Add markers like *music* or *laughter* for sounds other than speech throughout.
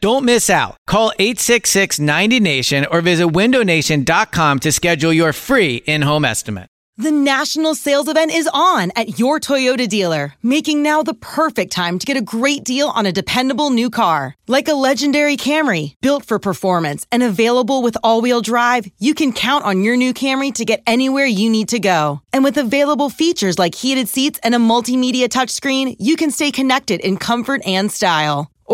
Don't miss out. Call 866 90 Nation or visit windownation.com to schedule your free in home estimate. The national sales event is on at your Toyota dealer, making now the perfect time to get a great deal on a dependable new car. Like a legendary Camry, built for performance and available with all wheel drive, you can count on your new Camry to get anywhere you need to go. And with available features like heated seats and a multimedia touchscreen, you can stay connected in comfort and style.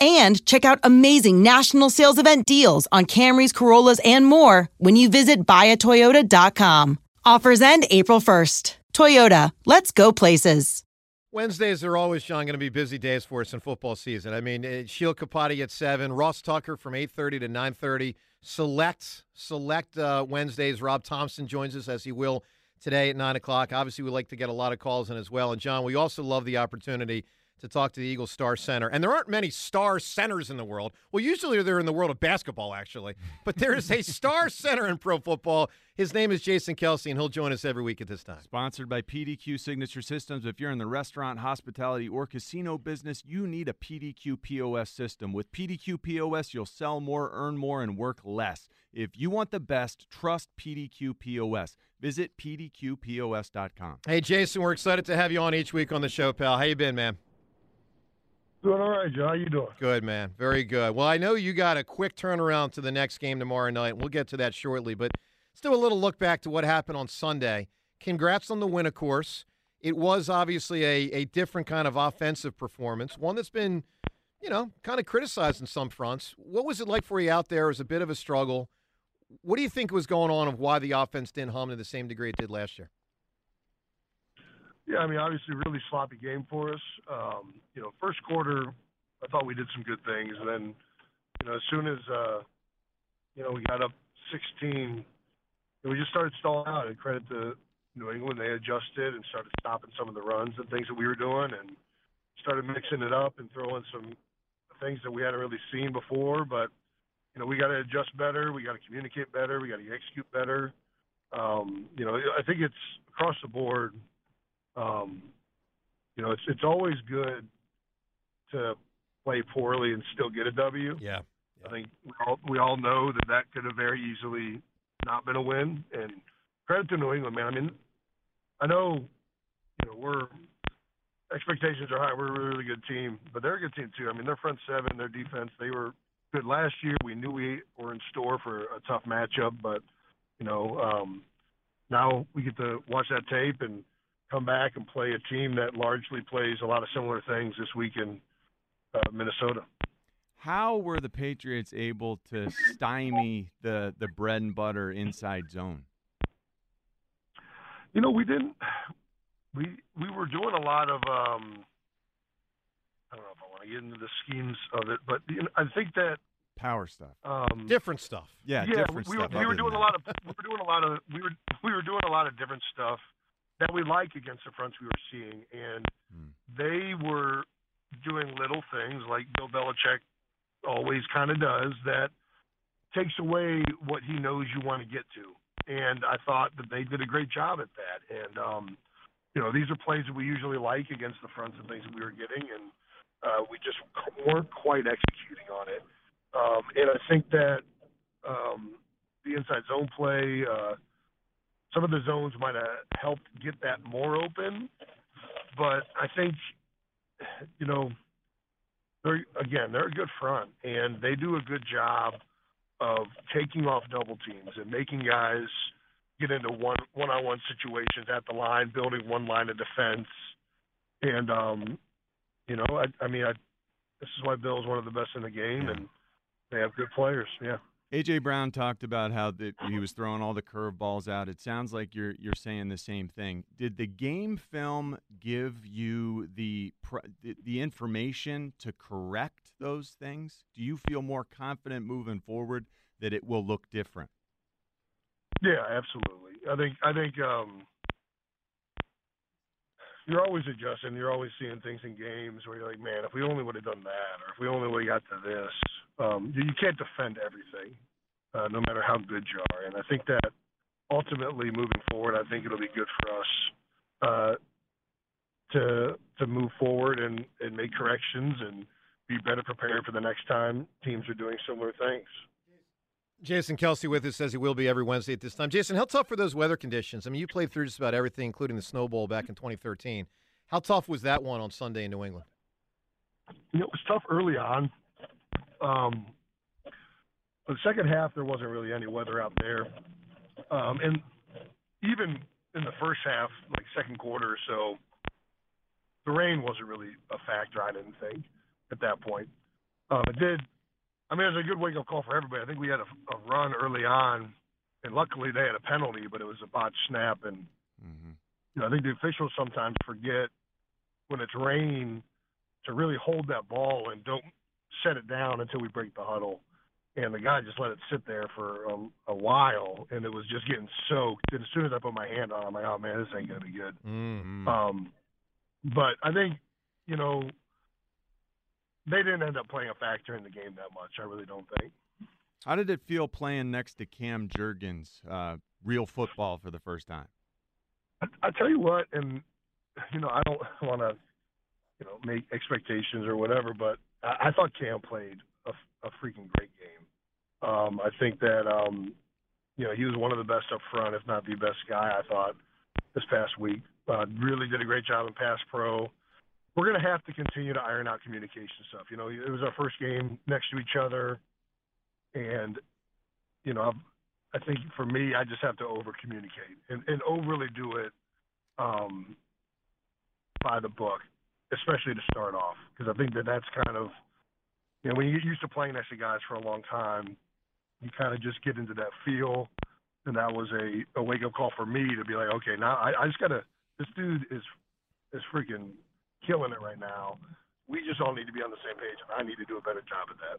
and check out amazing national sales event deals on Camrys, Corollas, and more when you visit buyatoyota.com. Offers end April 1st. Toyota, let's go places. Wednesdays are always, Sean, going to be busy days for us in football season. I mean, Sheil Kapadia at 7, Ross Tucker from 8.30 to 9.30. Select, select uh, Wednesdays. Rob Thompson joins us, as he will today at 9 o'clock. Obviously, we like to get a lot of calls in as well. And, John, we also love the opportunity – to talk to the Eagles star center. And there aren't many star centers in the world. Well, usually they're in the world of basketball, actually. But there is a *laughs* star center in pro football. His name is Jason Kelce, and he'll join us every week at this time. Sponsored by PDQ Signature Systems. If you're in the restaurant, hospitality, or casino business, you need a PDQ POS system. With PDQ POS, you'll sell more, earn more, and work less. If you want the best, trust PDQ POS. Visit pdqpos.com. Hey, Jason, we're excited to have you on each week on the show, pal. How you been, man? Doing all right, Joe. How you doing? Good, man. Very good. Well, I know you got a quick turnaround to the next game tomorrow night. We'll get to that shortly, but let's do a little look back to what happened on Sunday. Congrats on the win, of course. It was obviously a, a different kind of offensive performance, one that's been, you know, kind of criticized in some fronts. What was it like for you out there? It was a bit of a struggle. What do you think was going on of why the offense didn't hum to the same degree it did last year? Yeah, I mean, obviously, really sloppy game for us. Um, you know, first quarter, I thought we did some good things, and then, you know, as soon as uh, you know we got up 16, we just started stalling out. And credit to New England, they adjusted and started stopping some of the runs and things that we were doing, and started mixing it up and throwing some things that we hadn't really seen before. But you know, we got to adjust better. We got to communicate better. We got to execute better. Um, you know, I think it's across the board um, you know, it's it's always good to play poorly and still get a W. Yeah. yeah. I think we all we all know that that could have very easily not been a win. And credit to New England, man. I mean, I know, you know, we're expectations are high. We're a really, really good team, but they're a good team too. I mean, their front seven, their defense, they were good last year. We knew we were in store for a tough matchup, but you know, um, now we get to watch that tape and come back and play a team that largely plays a lot of similar things this week in uh, Minnesota. How were the Patriots able to stymie the the bread and butter inside zone? You know, we didn't. We we were doing a lot of. Um, I don't know if I want to get into the schemes of it, but you know, I think that power stuff, um, different stuff. Yeah, yeah. different we, stuff. We were doing a lot of. We were doing a lot of. We were we were doing a lot of different stuff that we like against the fronts we were seeing, and mm. they were doing little things like Bill Belichick always kind of does that takes away what he knows you want to get to. And I thought that they did a great job at that. And um, you know, these are plays that we usually like against the fronts and things that we were getting, and uh, we just weren't quite executing on it. Um, and I think that um, the inside zone play. Uh, some of the zones might have helped get that more open. But I think, you know, they're again they're a good front and they do a good job of taking off double teams and making guys get into one one on one situations at the line, building one line of defense. And um, you know, I, I mean, I, this is why Bill's one of the best in the game, Yeah. and they have good players. Yeah. AJ Brown talked about how he was throwing all the curveballs out. It sounds like you're you're saying the same thing. Did the game film give you the the, the information to correct those things? Do you feel more confident moving forward that it will look different? Yeah, absolutely. I think I think um, you're always adjusting. You're always seeing things in games where you're like, man, if we only would have done that, or if we only would have got to this. Um, you, you can't defend everything, uh, no matter how good you are. And I think that ultimately, moving forward, I think it'll be good for us uh, to to move forward and, and make corrections and be better prepared for the next time teams are doing similar things. Jason Kelce with us says he will be every Wednesday at this time. Jason, how tough were those weather conditions? I mean, you played through just about everything, including the Snow Bowl back in 2013. How tough was that one on Sunday in New England? You know, it was tough early on. Um, the second half, there wasn't really any weather out there, um, and even in the first half, like second quarter or so, the rain wasn't really a factor. I didn't think at that point. Um, it did. I mean, it was a good wake up call for everybody. I think we had a, a run early on, and luckily they had a penalty, but it was a botched snap, and Mm-hmm. you know, I think the officials sometimes forget when it's rain to really hold that ball and don't set it down until we break the huddle. And the guy just let it sit there for a, a while, and it was just getting soaked. And as soon as I put my hand on it, I'm like, oh man, this ain't gonna be good. Mm. Um, but I think, you know, they didn't end up playing a factor in the game that much. I really don't think. How did it feel playing next to Cam Jurgens, uh, real football for the first time? I, I tell you what, and you know, I don't *laughs* want to, you know, make expectations or whatever, but I, I thought Cam played a, a freaking great game. Um, I think that, um, you know, he was one of the best up front, if not the best guy. I thought this past week. Uh, really did a great job in pass pro. We're going to have to continue to iron out communication stuff. You know, it was our first game next to each other, and you know, I've, I think for me, I just have to over communicate and, and overly do it um, by the book, especially to start off, because I think that that's kind of, you know, when you get used to playing next to guys for a long time, you kind of just get into that feel, and that was a, a wake up call for me to be like, okay, now I, I just gotta. This dude is is freaking killing it right now. We just all need to be on the same page, and I need to do a better job at that.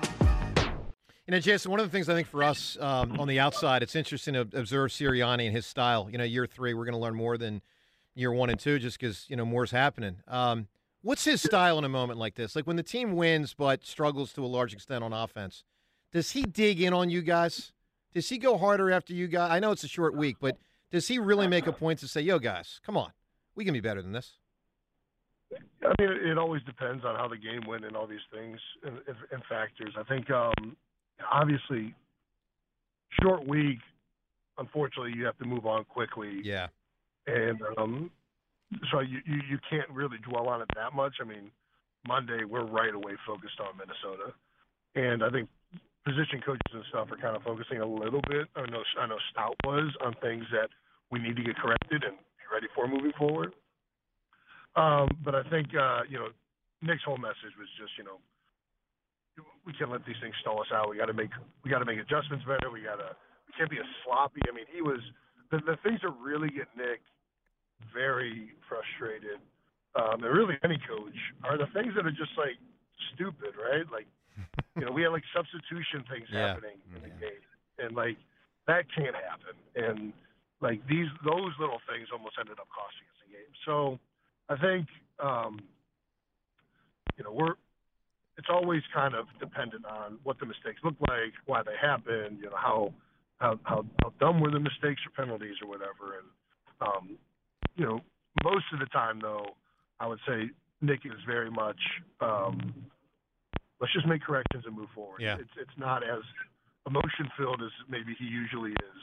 You know, Jason, one of the things I think for us um, on the outside, it's interesting to observe Sirianni and his style. You know, year three, we're going to learn more than year one and two just because, you know, more's happening. Um, what's his style in a moment like this? Like when the team wins but struggles to a large extent on offense, does he dig in on you guys? Does he go harder after you guys? I know it's a short week, but does he really make a point to say, yo, guys, come on, we can be better than this? I mean, it, always depends on how the game went and all these things and, and, and factors. I think, um, obviously, short week. Unfortunately, you have to move on quickly, Yeah. and um, so you, you you can't really dwell on it that much. I mean, Monday we're right away focused on Minnesota, and I think position coaches and stuff are kind of focusing a little bit. I know I know Stout was on things that we need to get corrected and be ready for moving forward. Um, but I think uh, you know Nick's whole message was just you know we can't let these things stall us out. We got to make we got to make adjustments better. We got to we can't be as sloppy. I mean, he was the the things that really get Nick very frustrated. Um, and really any coach are the things that are just like stupid, right? Like *laughs* you know, we had like substitution things Yeah. happening in the game, and like that can't happen. And like these those little things almost ended up costing us the game. So I think um, you know we're it's always kind of dependent on what the mistakes look like, why they happened, you know how how how, how dumb were the mistakes or penalties or whatever. And um, you know most of the time though, I would say Nick is very much um, let's just make corrections and move forward. Yeah. It's it's not as emotion filled as maybe he usually is.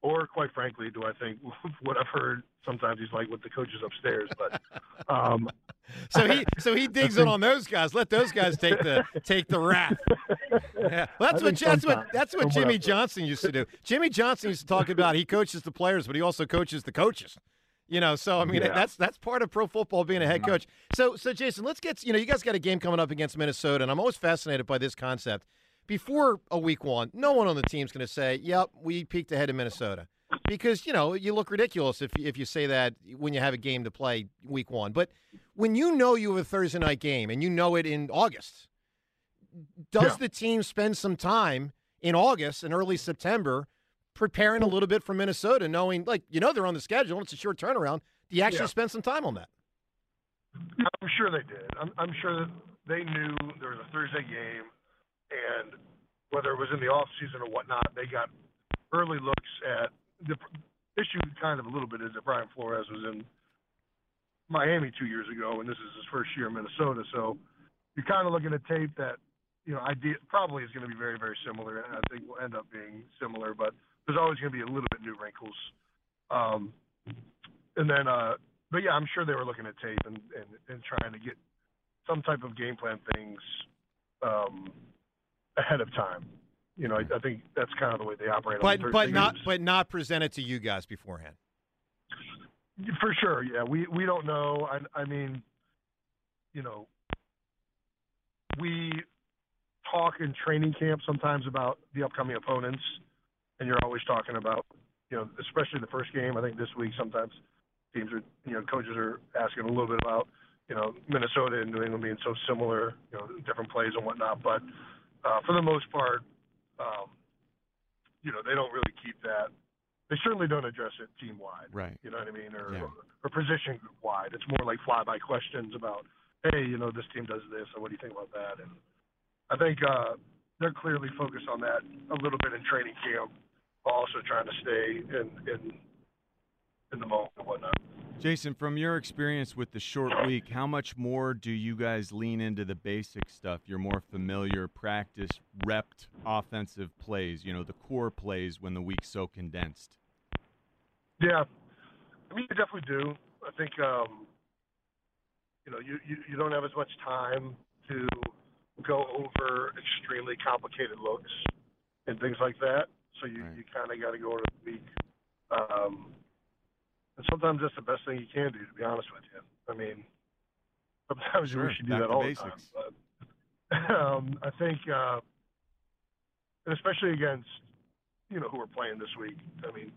Or quite frankly, do I think *laughs* what I've heard sometimes he's like with the coaches upstairs, but um So he *laughs* so he digs in on those guys. Let those guys take the take the rap. *laughs* Yeah. Well, that's what that's what that's what Jimmy Johnson used to do. Jimmy Johnson used to talk about he coaches the players, but he also coaches the coaches. You know, so I mean Yeah. that's that's part of pro football being a head coach. So so Jason, let's get you know you guys got a game coming up against Minnesota, and I'm always fascinated by this concept. Before a week one, no one on the team's going to say, "Yep, we peaked ahead of Minnesota," because you know you look ridiculous if if you say that when you have a game to play week one. But when you know you have a Thursday night game and you know it in August, does Yeah. the team spend some time in August and early September preparing a little bit for Minnesota, knowing like you know they're on the schedule, it's a short turnaround. Do you actually Yeah. spend some time on that? I'm sure they did. I'm, I'm sure that they knew there was a Thursday game, and whether it was in the off season or whatnot, they got early looks at the issue. Kind of a little bit is that Brian Flores was in Miami two years ago, and this is his first year in Minnesota. So you're kind of looking at tape that you know idea probably is going to be very very similar, and I think will end up being similar. But there's always going to be a little bit new wrinkles. Um, and then, uh, but yeah, I'm sure they were looking at tape and, and, and trying to get some type of game plan things um, ahead of time. You know, I, I think that's kind of the way they operate. But but not games. but not presented to you guys beforehand. For sure, yeah. We we don't know. I, I mean, you know, we talk in training camp sometimes about the upcoming opponents, and you're always talking about, you know, especially the first game. I think this week sometimes teams are, you know, coaches are asking a little bit about, you know, Minnesota and New England being so similar, you know, different plays and whatnot. But uh, for the most part, um, you know, they don't really keep that. They certainly don't address it team wide. Right. You know what I mean? Or, Yeah. or position group wide. It's more like flyby questions about, hey, you know, this team does this, and what do you think about that? And I think uh, they're clearly focused on that a little bit in training camp, while also trying to stay in in in the moment and whatnot. Jason, from your experience with the short week, how much more do you guys lean into the basic stuff, your more familiar, practice, repped offensive plays, you know, the core plays when the week's so condensed? Yeah, I mean, you definitely do. I think um, you know you, you you don't have as much time to go over extremely complicated looks and things like that. So you Right. you kind of got to go over the week. Um, and sometimes that's the best thing you can do. To be honest with you, I mean, sometimes Sure, you wish you do back that all basics. the time. But *laughs* um, I think, uh, and especially against you know who we're playing this week. I mean,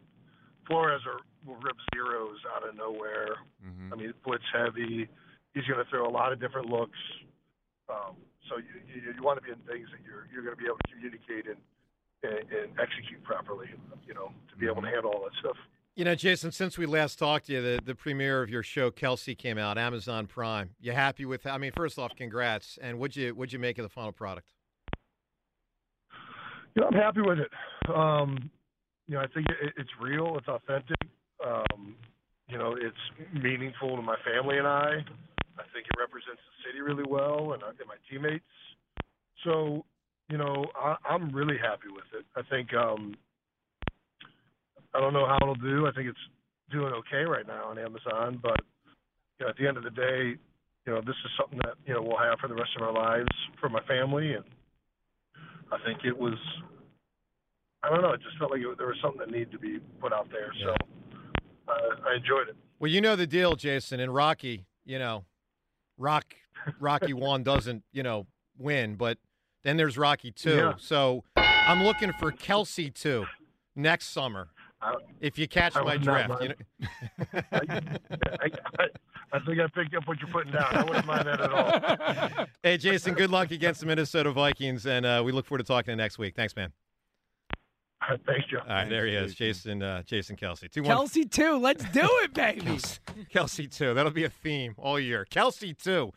Flores are, will rip zeros out of nowhere. Mm-hmm. I mean, blitz heavy. He's going to throw a lot of different looks. Um, so you, you, you want to be in things that you're you're going to be able to communicate and, and and execute properly. You know, to be able to handle all that stuff. You know, Jason, since we last talked to you, the, the premiere of your show, Kelce, came out, Amazon Prime. You happy with I mean, first off, congrats. And what'd you what'd you make of the final product? You know, I'm happy with it. Um, you know, I think it, it's real. It's authentic. Um, you know, it's meaningful to my family and I. I think it represents the city really well and, and my teammates. So, you know, I, I'm really happy with it. I think um, I don't know how it'll do. I think it's doing okay right now on Amazon, but you know, at the end of the day, you know, this is something that you know we'll have for the rest of our lives for my family, and I think it was. I don't know. It just felt like it, there was something that needed to be put out there. So uh, I enjoyed it. Well, you know the deal, Jason. In Rocky, you know, Rock Rocky *laughs* one doesn't, you know, win, but Then there's Rocky two. Yeah. So I'm looking for Kelce two next summer. I- If you catch I my drift, you know. *laughs* I, I, I think I picked up what you're putting down. I wouldn't mind that at all. *laughs* hey, Jason, good luck against the Minnesota Vikings, and uh, we look forward to talking to you next week. Thanks, man. All right, thanks, Joe. All right, there he is, Jason. Uh, Jason Kelce. Two one Kelce too. Let's do it, baby. Kelce two. That'll be a theme all year. Kelce two.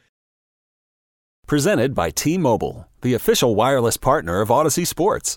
Presented by T Mobile, the official wireless partner of Audacy Sports.